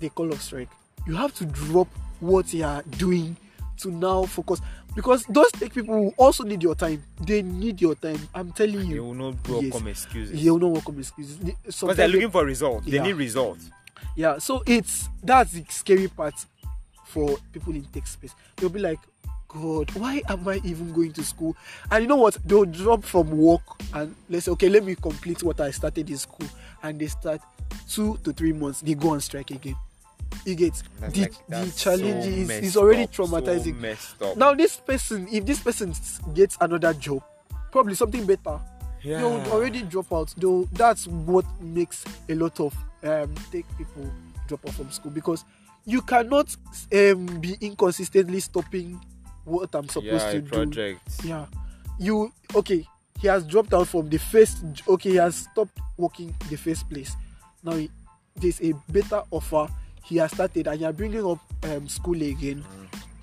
The call of strike. You have to drop what you are doing to now focus because those tech people will also need your time they need your time i'm telling They you will not welcome Yes. excuses. They will not welcome excuses. Because they're looking for results. They need results. yeah so it's that's the scary part for people in tech space they'll be like god why am i even going to school and you know what they'll drop from work and let's say okay let me complete what i started in school and they start two to three months they go on strike again you get That's the, like- the challenge so is, is already up, traumatizing. messed up. now this person if this person gets another job probably something better. Yeah. they would already drop out though that's what makes a lot of um tech people drop off from school because you cannot um be inconsistently stopping what i'm supposed yeah, to a do yeah. You okay he has dropped out from the first okay he has stopped working the first place. Now he, there's a better offer he has started and you're bringing up um, school again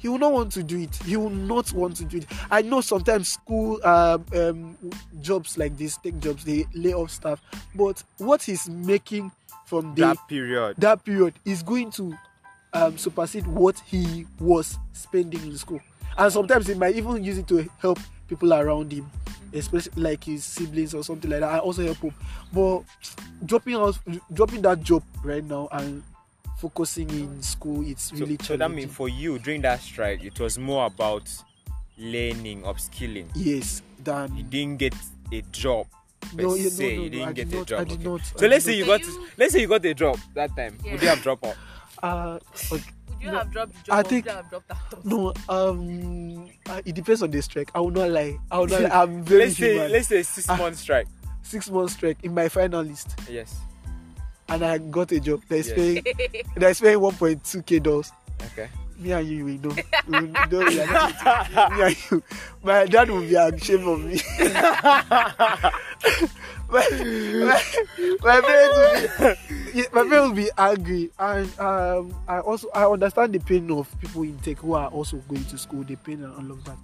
he will not want to do it. He will not want to do it. I know sometimes school um, um, jobs like this tech jobs they lay off staff but what he's making from the that period. that period is going to um, supersede what he was spending in school. And sometimes he might even use it to help people around him especially like his siblings or something like that. I also help him. But dropping out dropping that job right now and focusing in school it's So, really so that challenging means for you during that strike, it was more about learning, upskilling. yes than You didn't get a job. No, yeah, se. no, no, you didn't I get did a not, job. I did okay. not. So I let's say you got you- let's say you got a job that time. Yeah. Would you have dropped out? uh, okay. Would you No, have dropped the I job or think- would you have dropped out? No, um, uh, it depends on the strike. I will not lie. I will not lie. I'm very let's say let's say six Ah. month strike. Six months strike in my final list, Yes. And I got a job is Yes. paying they're paying 1.2 k dollars. Okay. Me and you, we know. We know we are not me and you. My dad will be ashamed of me. my, my, my parents will be, my parents will be angry, and um, I also I understand the pain of people in tech who are also going to school, the pain and all of that.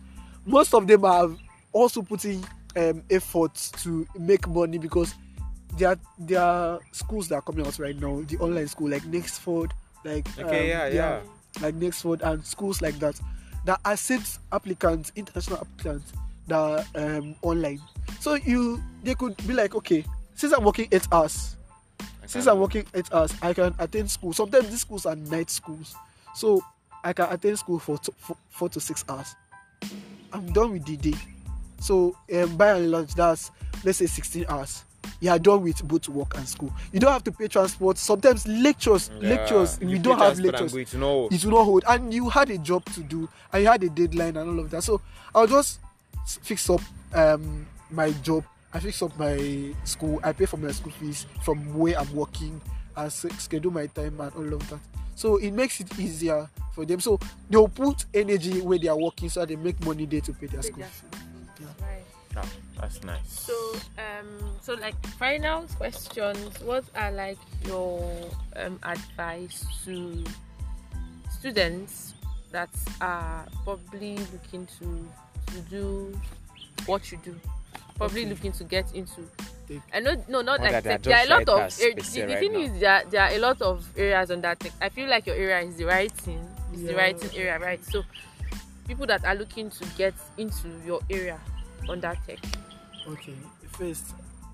Most of them are also putting um, effort to make money because there are there are schools that are coming out right now, the online school like Nexford, like Okay, um, yeah, yeah. like Nexford and schools like that that accept applicants, international applicants that are um, online. So you they could be like, okay, since I'm working eight hours, since I'm working eight hours, I can attend school. Sometimes these schools are night schools, so I can attend school for, t- for four to six hours. I'm done with the day. So um, by and large, that's let's say 16 hours. You are done with both work and school. You don't have to pay transport. Sometimes lectures, Yeah. lectures. You we don't have transport and lectures go, It's no. it will not hold and you had a job to do and you had a deadline and all of that so i'll just fix up um my job i fix up my school i pay for my school fees from where i'm working i s- schedule my time and all of that so it makes it easier for them so they'll put energy where they are working so that they make money there to pay their school their fees Right. Ah. That's nice. So, um, so like final questions. What are like your um advice to students that are probably looking to to do what you do, probably Okay. looking to get into? Take- I know, no, not like that they are tech. There are a lot of as they say the, the right thing now. is that there are a lot of areas on that tech. I feel like your area is the writing, it's the Yeah. writing area, right? So people that are looking to get into your area on that tech. Okay, first,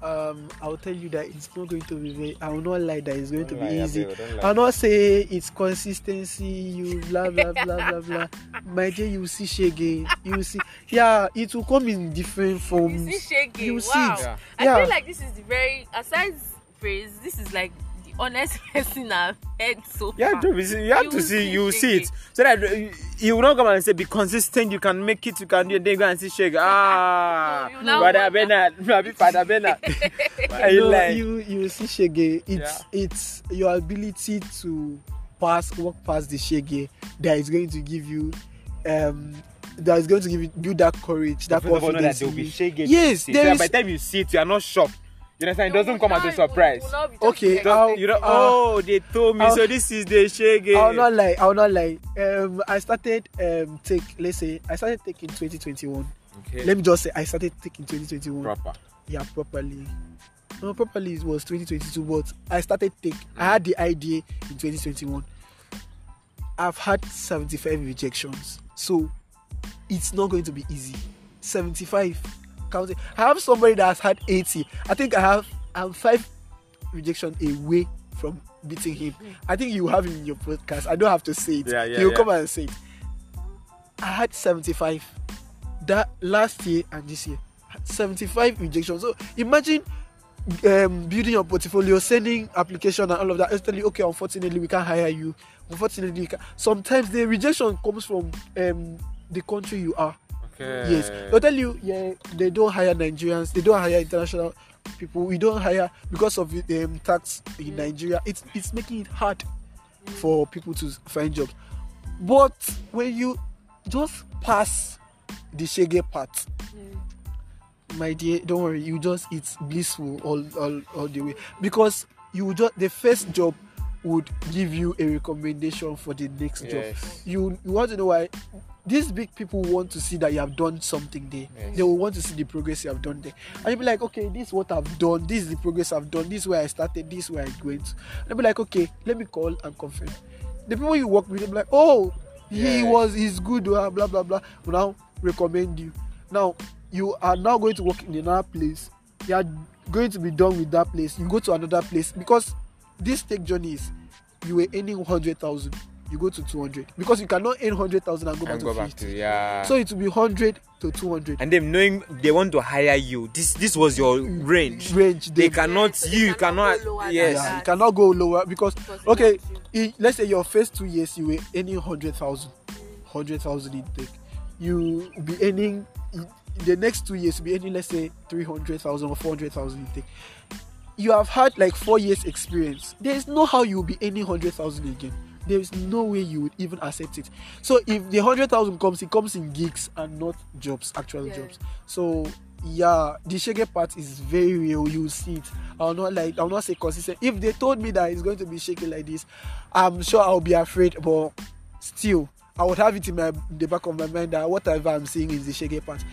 um, I'll tell you that it's not going to be very. I will not lie that it's going to be easy. I'll not say it's consistency. You blah blah blah blah blah. My dear, you see shege. You see, yeah, it will come in different forms. You see Shaggy, You see wow. it. Yeah. I Yeah. feel like this is the very aside phrase. This is like honest person I've heard so far. you see- you have You to see, see you see it. So that you will not come and say, be consistent, you can make it, you can do it, then you go and see shake. Ah, wonder. Bernard, Father Bernard. Why you lying? you you see shege. It's Yeah. it's your ability to pass walk past the shege that is going to give you um that is going to give you build that courage, that confidence. that in be you. shake Yes, so there is- by the time you see it, you are not shocked. You understand? It doesn't come as a surprise. just Okay, You know, oh, they told me, I'll- so this is the shake. I'll not lie. I'll not lie. Um, I started um take. Let's say I started taking 2021. Okay. Let me just say I started taking 2021. Proper. Yeah, properly. No, properly it was 2022, but I started take. I had the idea in 2021. I've had 75 rejections, so it's not going to be easy. 75 counting. I have somebody that has had 80. I think I have. I'm five rejection away from beating him. I think you have him in your podcast. I don't have to say it. Yeah, yeah, He'll yeah. come and say it. I had 75 that last year and this year. Had 75 rejections. So imagine um, building your portfolio, sending application and all of that. It's telling okay, unfortunately we can't hire you. Unfortunately, we can't. sometimes the rejection comes from um, the country you are. Okay. Yes, they'll tell you, yeah, they don't hire Nigerians, they don't hire international people. We don't hire because of the um, tax in Nigeria. It's it's making it hard for people to find jobs. But when you just pass the shege part, my dear, don't worry. You just it's blissful all all, all the way because you just the first job would give you a recommendation for the next job you you want to know why these big people want to see that you have done something there. Yes. they will want to see the progress you have done there. And you'll be like okay this is what i've done. This is the progress i've done. This is where i started. This is where i went. And they'll be like okay let me call and confirm. The people you work with they'll be like oh he Yes. was he's good blah blah blah blah. Now recommend you. Now you are now going to work in another place. You are going to be done with that place. You go to another place. Because this take journey is you were earning 100000 you go to 200 because you cannot earn 100000 and go back And to 50 back to yeah. so it will be 100 to 200 and them knowing they want to hire you. This this was your range. range They they, cannot. so they you cannot cannot. go lower than yes. yeah, you cannot go lower because Because okay want you. i- let's say your first two years you were earning 100000 100000 intake you will be earning in the next two years you'll be earning let's say 300000 or 400000 intake you have had like four years experience there is no how you will be earning 100000 again there is no way you would even accept it. So if the 100000 comes it comes in gigs and not jobs actual Yeah. jobs. So yeah the shege part is very real. You see it. I'll not like i'll not say consistent. If they told me that it's going to be shaking like this i'm sure i'll be afraid but still i would have it in my in the back of my mind that whatever i'm seeing is the shege part.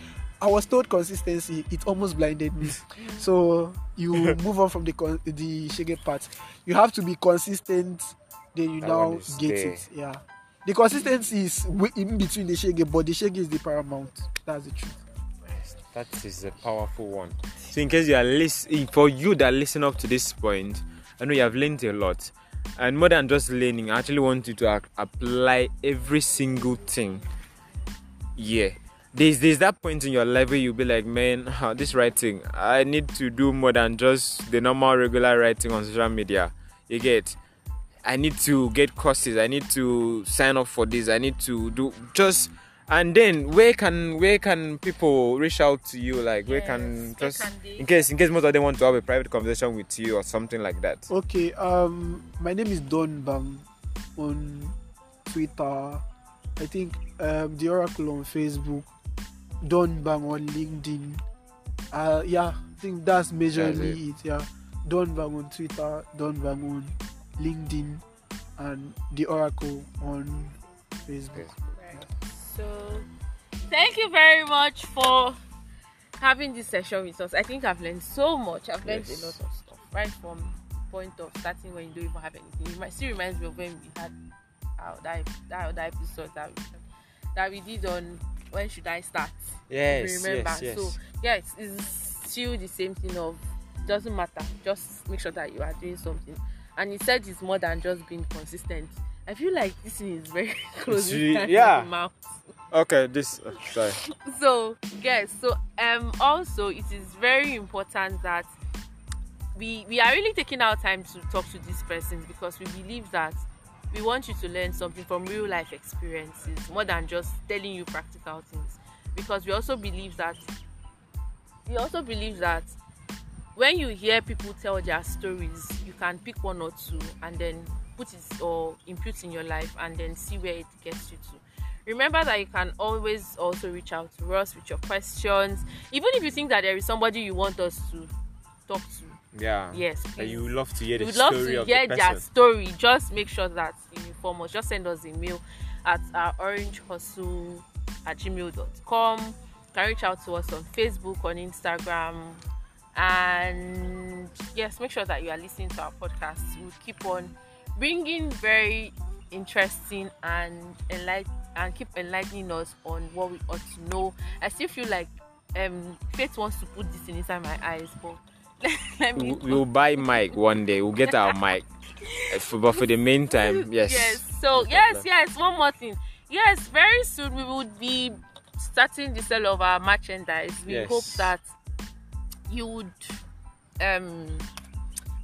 I was told consistency it almost blinded me. So you move on from the con- the shege part. You have to be consistent then you That now get there. it yeah the consistency is in between the shege but the shege is the paramount that's the truth That is a powerful one. So, in case you are listening, for you that listen up to this point, I know you have learned a lot. And more than just learning, I actually want you to ac- apply every single thing. Yeah. There's, there's that point in your life where you'll be like, man, ah, this writing, I need to do more than just the normal regular writing on social media. You get? I need to get courses. I need to sign up for this. I need to do just and then where can where can people reach out to you? Like where can Yes, where just can they- in case in case most of them want to have a private conversation with you or something like that. Okay, um, my name is Dawn Mbang on Twitter. I think um, the Oracle on Facebook, Dawn Mbang on LinkedIn. Uh, yeah, I think that's majorly it. Yeah, Dawn Mbang on Twitter, Dawn Mbang on LinkedIn, and the Oracle on Facebook. Right. So, thank you very much for having this session with us. I think I've learned so much. I've learned Yes. a lot of stuff right from point of starting when you don't even have anything. It might still reminds me of when we had our that that other episode that we, that we did on when should I start. Yes, remember. yes, yes. So yeah, it's, it's still the same thing of doesn't matter. Just make sure that you are doing something. And he said it's more than just being consistent. I feel like this thing is very close. With yeah. mouth. Okay, this. Uh, sorry. so yes so um also it is very important that we we are really taking our time to talk to these persons because we believe that we want you to learn something from real life experiences more than just telling you practical things because we also believe that we also believe that when you hear people tell their stories you can pick one or two and then put it or input in your life and then see where it gets you to. Remember that you can always also reach out to us with your questions. Even if you think that there is somebody you want us to talk to. Yeah. yes And you would love to hear the we would love to of hear the their story. Just make sure that you inform us. Just send us a mail at our orange hustle at gmail.com you can reach out to us on facebook on instagram and yes make sure that you are listening to our podcast we'll keep on bringing very interesting and enlight and keep enlightening us on what we ought to know i still feel like um faith wants to put this in inside my eyes but let me We- We'll buy mic one day. We'll get our mic. For- But for the meantime, yes. Yes. So yes, yes. One more thing. Yes, very soon we would be starting the sale of our merchandise. We Yes. hope that you would um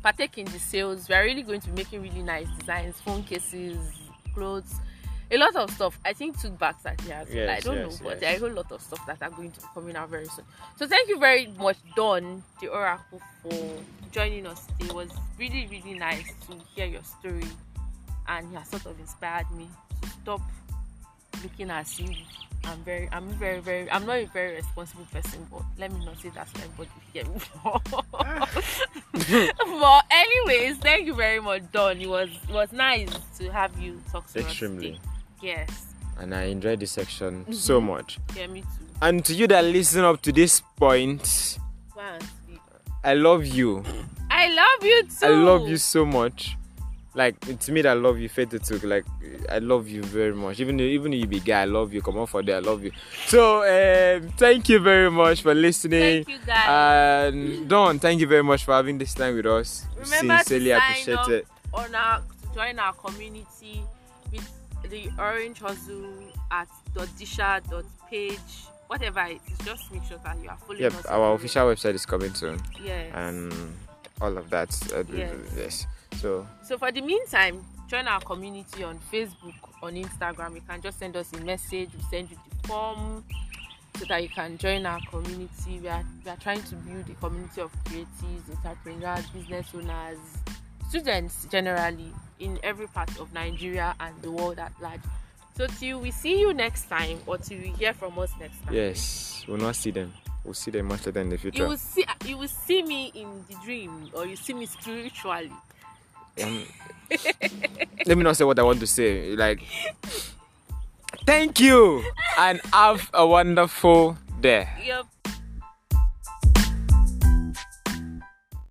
partake in the sales. We are really going to be making really nice designs, phone cases, clothes, a lot of stuff. I think took bags are here as well. I don't yes, know, but yes. there are a lot of stuff that are going to be coming out very soon. So thank you very much, Dawn, the Oracle, for joining us today. It was really, really nice to hear your story, and you have sort of inspired me to stop looking as if I'm very, I'm very, very, I'm not a very responsible person, but let me not say that to everybody hear me. but anyways, thank you very much, Dawn. It was, it was nice to have you talk to us. Extremely. Yes. And I enjoyed this section Mm-hmm. so much. Yeah, me too. And to you that listen up to this point, speak. I love you. I love you too. I love you so much. Like it's me that love you, Faith Etuk. Like I love you very much. Even though, even if you be guy I love you. Come on for there I love you. So um, thank you very much for listening. Thank you, guys. And Dawn, thank you very much for having this time with us. Remember Sincerely to sign appreciate up it. on our to join our community with the Orange Hustle at .disha.page, whatever it is. Just make sure that you are following Yep, us. our official website is coming soon, yeah and all of that. Uh, Yes. yes. So So for the meantime, join our community on Facebook, on Instagram. You can just send us a message. We send you the form so that you can join our community. We are we are trying to build a community of creatives, entrepreneurs, business owners, students generally in every part of Nigeria and the world at large. So till we see you next time, or till we hear from us next time. yes, we'll not see them. We'll see them much later in the future. You will see you will see me in the dream, or you see me spiritually. Um, let me not say what I want to say. Like, thank you and have a wonderful day. Yep.